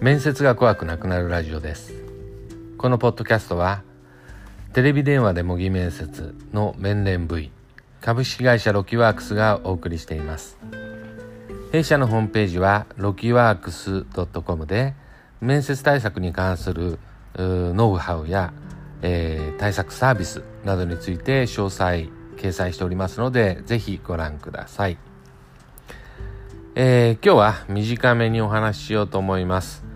面接が怖くなくなるラジオです。このポッドキャストはテレビ電話で模擬面接の面連 V 株式会社ロキワークスがお送りしています。弊社のホームページはロキワークス .com で面接対策に関するノウハウや、えー、対策サービスなどについて詳細掲載しておりますのでぜひご覧ください、えー、今日は短めにお話ししようと思います。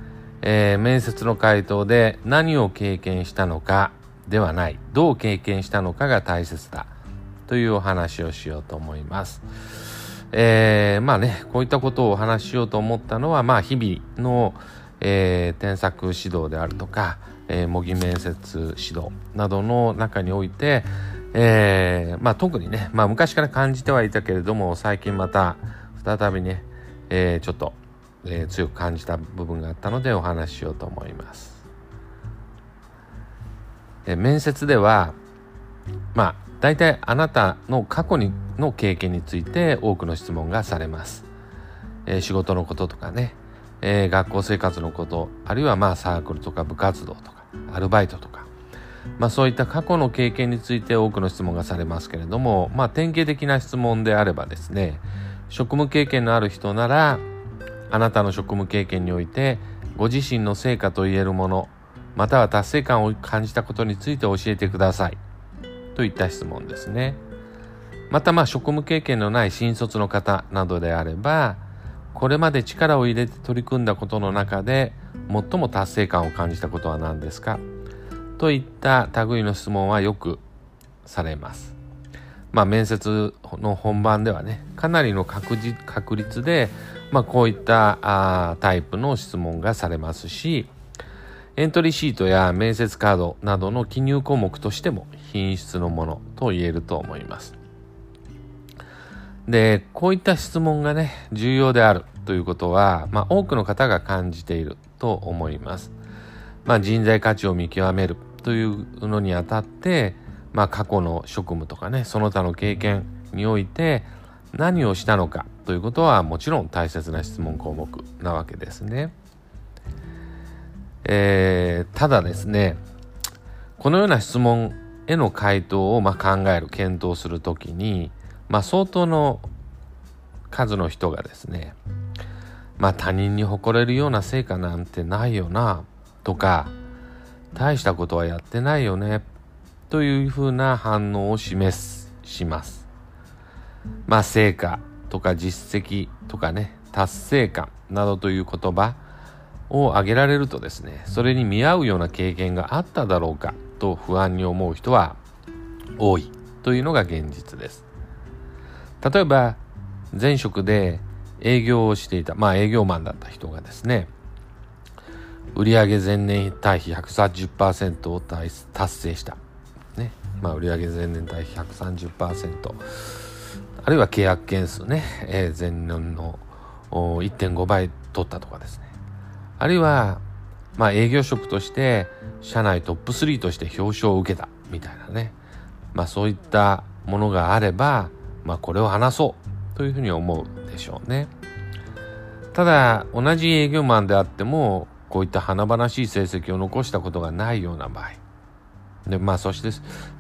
えー、面接の回答で何を経験したのかではないどう経験したのかが大切だというお話をしようと思います。えー、まあねこういったことをお話ししようと思ったのはまあ日々の、えー、添削指導であるとか、えー、模擬面接指導などの中において、えー、まあ特にね、まあ昔から感じてはいたけれども最近また再びね、えー、ちょっとえー、強く感じた部分があったのでお話ししようと思います。え面接ではまあ大体あなたの過去にの経験について多くの質問がされます。えー、仕事のこととかね、えー、学校生活のことあるいはまあサークルとか部活動とかアルバイトとか、まあ、そういった過去の経験について多くの質問がされますけれども、まあ、典型的な質問であればですね職務経験のある人ならあなたの職務経験においてご自身の成果と言えるものまたは達成感を感じたことについて教えてください。といった質問ですね。またまあ職務経験のない新卒の方などであればこれまで力を入れて取り組んだことの中で最も達成感を感じたことは何ですか？といった類の質問はよくされます。まあ、面接の本番ではねかなりの確実確率で、まあ、こういったあタイプの質問がされますしエントリーシートや面接カードなどの記入項目としても品質のものと言えると思います。で、こういった質問がね、重要であるということは、まあ、多くの方が感じていると思います。まあ、人材価値を見極めるというのにあたって、まあ、過去の職務とかねその他の経験において何をしたのかということはもちろん大切な質問項目なわけですね。えー、ただですねこのような質問への回答をまあ考える検討するときに、まあ、相当の数の人がですねまあ他人に誇れるような成果なんてないよなとか大したことはやってないよねというふうな反応を示すします。まあ、成果とか実績とかね、達成感などという言葉を挙げられるとですね、それに見合うような経験があっただろうかと不安に思う人は多いというのが現実です。例えば、前職で営業をしていた、まあ営業マンだった人がですね、売上前年対比130%を達成した。ね、まあ、売上前年対比130%あるいは契約件数ね、えー、前年の1.5倍取ったとかですね。あるいは、まあ、営業職として社内トップ3として表彰を受けたみたいなね、まあ、そういったものがあれば、まあ、これを話そうというふうに思うでしょうね。ただ同じ営業マンであってもこういった華々しい成績を残したことがないような場合。でまあそして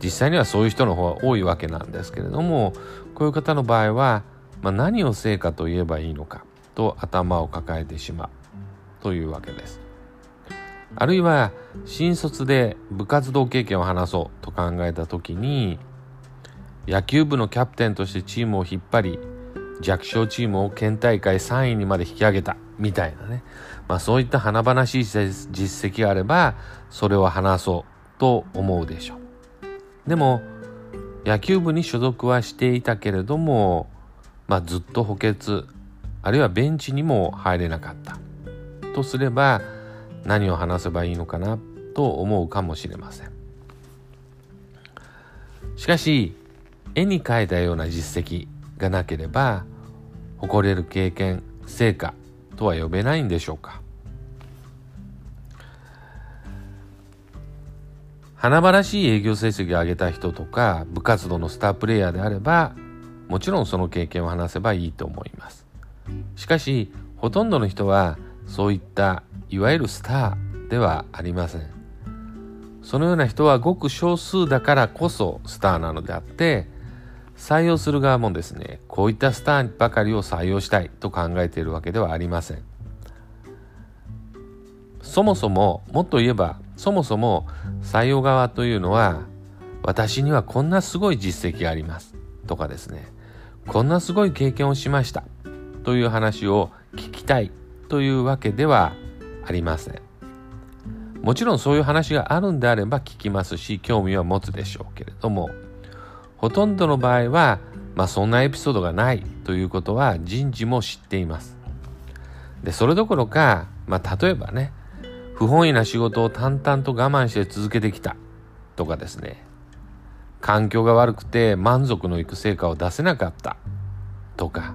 実際にはそういう人の方が多いわけなんですけれどもこういう方の場合は、まあ、何を成果と言えばいいのかと頭を抱えてしまうというわけです。あるいは新卒で部活動経験を話そうと考えた時に野球部のキャプテンとしてチームを引っ張り弱小チームを県大会3位にまで引き上げたみたいなね、まあ、そういった華々しい実績があればそれを話そうと思うでしょう。でも野球部に所属はしていたけれども、まあ、ずっと補欠あるいはベンチにも入れなかったとすれば何を話せばいいのかなと思うかもしれません。しかし絵に描いたような実績がなければ誇れる経験成果とは呼べないんでしょうか華々しい営業成績を上げた人とか部活動のスタープレイヤーであればもちろんその経験を話せばいいと思います。しかしほとんどの人はそういったいわゆるスターではありません。そのような人はごく少数だからこそスターなのであって採用する側もですねこういったスターばかりを採用したいと考えているわけではありません。そもそももっと言えばそもそも採用側というのは私にはこんなすごい実績がありますとかですね。こんなすごい経験をしました。という話を聞きたいというわけではありません。もちろんそういう話があるんであれば聞きますし興味は持つでしょうけれどもほとんどの場合は、まあ、そんなエピソードがないということは人事も知っています。でそれどころか、まあ、例えばね不本意な仕事を淡々と我慢して続けてきた。とかですね。環境が悪くて満足のいく成果を出せなかった。とか。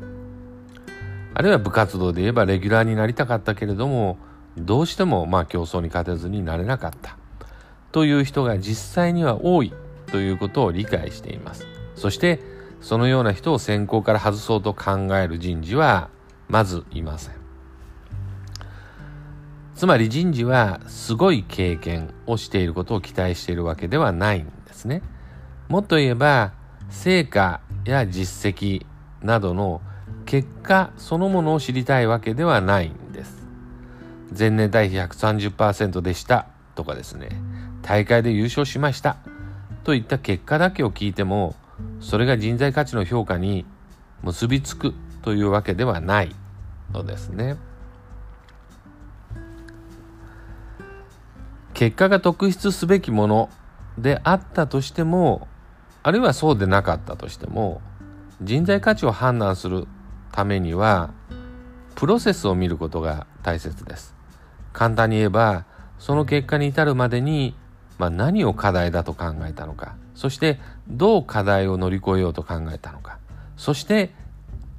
あるいは部活動で言えばレギュラーになりたかったけれどもどうしてもまあ競争に勝てずになれなかった。という人が実際には多い。ということを理解しています。そしてそのような人を選考から外そうと考える人事はまずいません。つまり人事はすごい経験をしていることを期待しているわけではないんですね。もっと言えば成果や実績などの結果そのものを知りたいわけではないんです。前年対比130%でしたとかですね。大会で優勝しましたといった結果だけを聞いてもそれが人材価値の評価に結びつくというわけではないのですね。結果が特筆すべきものであったとしてもあるいはそうでなかったとしても人材価値を判断するためにはプロセスを見ることが大切です。簡単に言えばその結果に至るまでに、まあ、何を課題だと考えたのかそしてどう課題を乗り越えようと考えたのかそして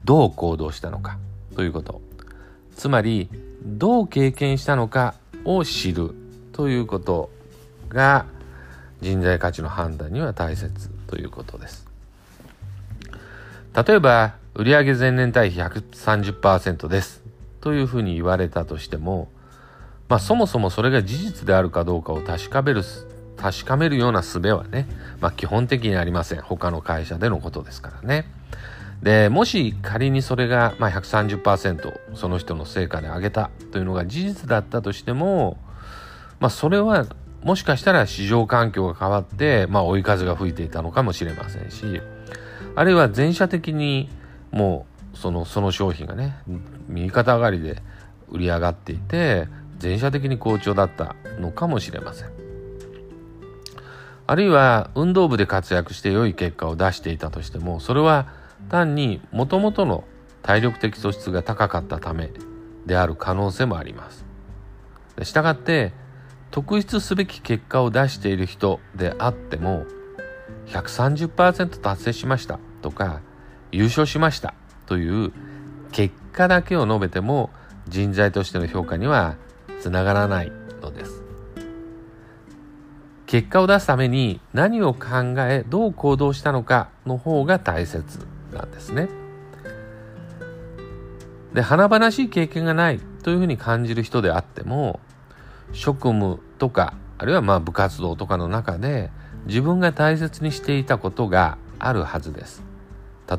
どう行動したのかということ。つまりどう経験したのかを知る。ということが人材価値の判断には大切ということです。例えば売上前年対比130%ですというふうに言われたとしても、まあ、そもそもそれが事実であるかどうかを確かめる確かめるような術はね、まあ、基本的にありません。他の会社でのことですからね。でもし仮にそれが、ま130%その人の成果で上げたというのが事実だったとしても、まあ、それはもしかしたら市場環境が変わって、まあ、追い風が吹いていたのかもしれませんしあるいは全社的にもうそのその商品がね右肩上がりで売り上がっていて全社的に好調だったのかもしれません。あるいは運動部で活躍して良い結果を出していたとしてもそれは単にもともとの体力的素質が高かったためである可能性もあります。したがって特筆すべき結果を出している人であっても130%達成しましたとか優勝しましたという結果だけを述べても人材としての評価にはつながらないのです。結果を出すために何を考えどう行動したのかの方が大切なんですね。で華々しい経験がないというふうに感じる人であっても職務とかあるいはまあ部活動とかの中で自分が大切にしていたことがあるはずです。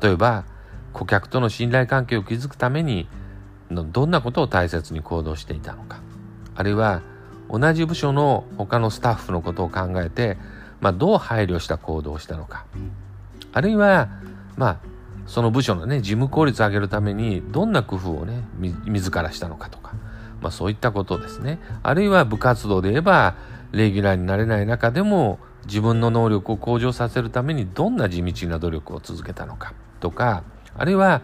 例えば顧客との信頼関係を築くためにどんなことを大切に行動していたのか。あるいは同じ部署の他のスタッフのことを考えて、まあ、どう配慮した行動をしたのか。あるいはまあその部署のね事務効率を上げるためにどんな工夫をね自らしたのかとか、まあ、そういったことですね。あるいは部活動で言えばレギュラーになれない中でも自分の能力を向上させるためにどんな地道な努力を続けたのかとかあるいは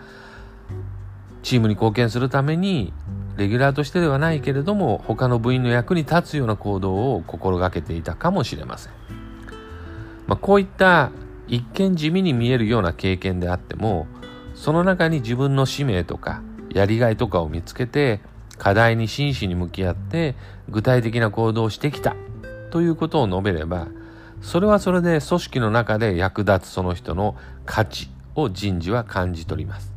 チームに貢献するためにレギュラーとしてではないけれども他の部員の役に立つような行動を心がけていたかもしれません、まあ、こういった一見地味に見えるような経験であってもその中に自分の使命とかやりがいとかを見つけて課題に真摯に向き合って具体的な行動をしてきた。ということを述べればそれはそれで組織の中で役立つその人の価値を人事は感じ取ります。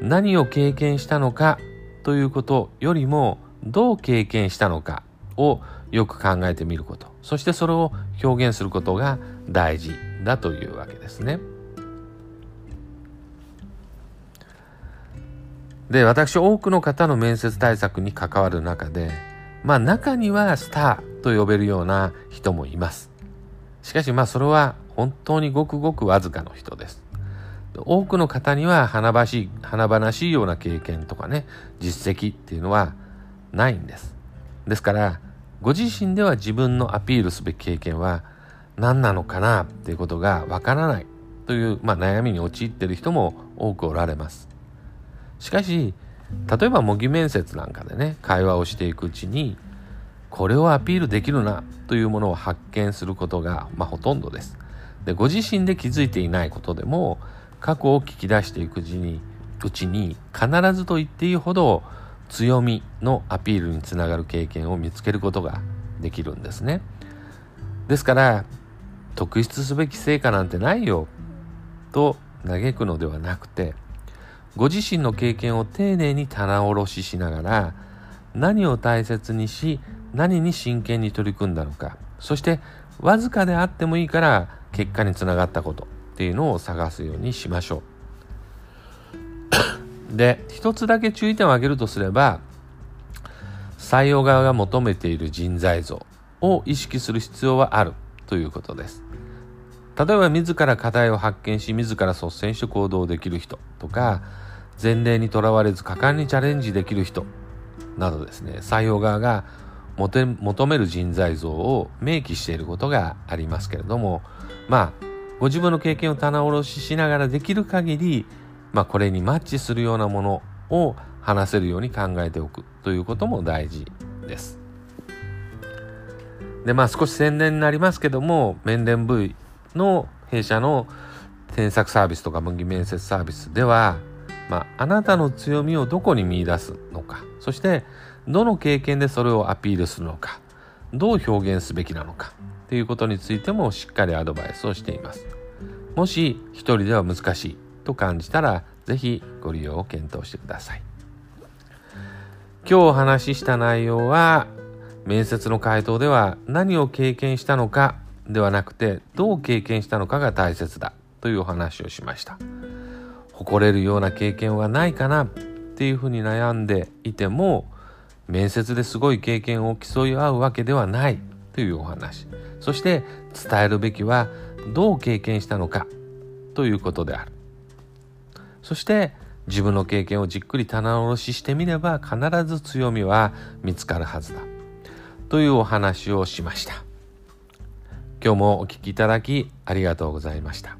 何を経験したのかということよりもどう経験したのかをよく考えてみること。そしてそれを表現することが大事だというわけですね。で私多くの方の面接対策に関わる中でまあ中にはスターと呼べるような人もいます。しかしまあそれは本当にごくごくわずかの人です。多くの方には華々しい華々しいような経験とかね実績っていうのはないんです。ですからご自身では自分のアピールすべき経験は何なのかなっていうことがわからないという、まあ、悩みに陥っている人も多くおられます。しかし例えば模擬面接なんかでね会話をしていくうちにこれをアピールできるなというものを発見することが、まあ、ほとんどです。でご自身で気づいていないことでも過去を聞き出していくうちにうちに必ずと言っていいほど強みのアピールにつながる経験を見つけることができるんですね。ですから特筆すべき成果なんてないよと嘆くのではなくてご自身の経験を丁寧に棚卸ししながら何を大切にし何に真剣に取り組んだのかそしてわずかであってもいいから結果につながったことっていうのを探すようにしましょう。で一つだけ注意点を挙げるとすれば採用側が求めている人材像を意識する必要はあるということです。例えば自ら課題を発見し自ら率先して行動できる人とか前例にとらわれず果敢にチャレンジできる人などですね採用側が求める人材像を明記していることがありますけれどもまあご自分の経験を棚卸ししながらできる限り、まあ、これにマッチするようなものを話せるように考えておくということも大事です。でまあ少し宣伝になりますけども面連 V の弊社の添削サービスとか分岐面接サービスでは、まあ、あなたの強みをどこに見出すのか。そしてどの経験でそれをアピールするのか。どう表現すべきなのか。ということについてもしっかりアドバイスをしています。もし一人では難しいと感じたら是非ご利用を検討してください。今日お話しした内容は面接の回答では何を経験したのかではなくてどう経験したのかが大切だというお話をしました。誇れるような経験はないかなっていうふうに悩んでいても面接ですごい経験を競い合うわけではないというお話。そして伝えるべきはどう経験したのかということである。そして自分の経験をじっくり棚卸ししてみれば必ず強みは見つかるはずだというお話をしました。今日もお聴きいただきありがとうございました。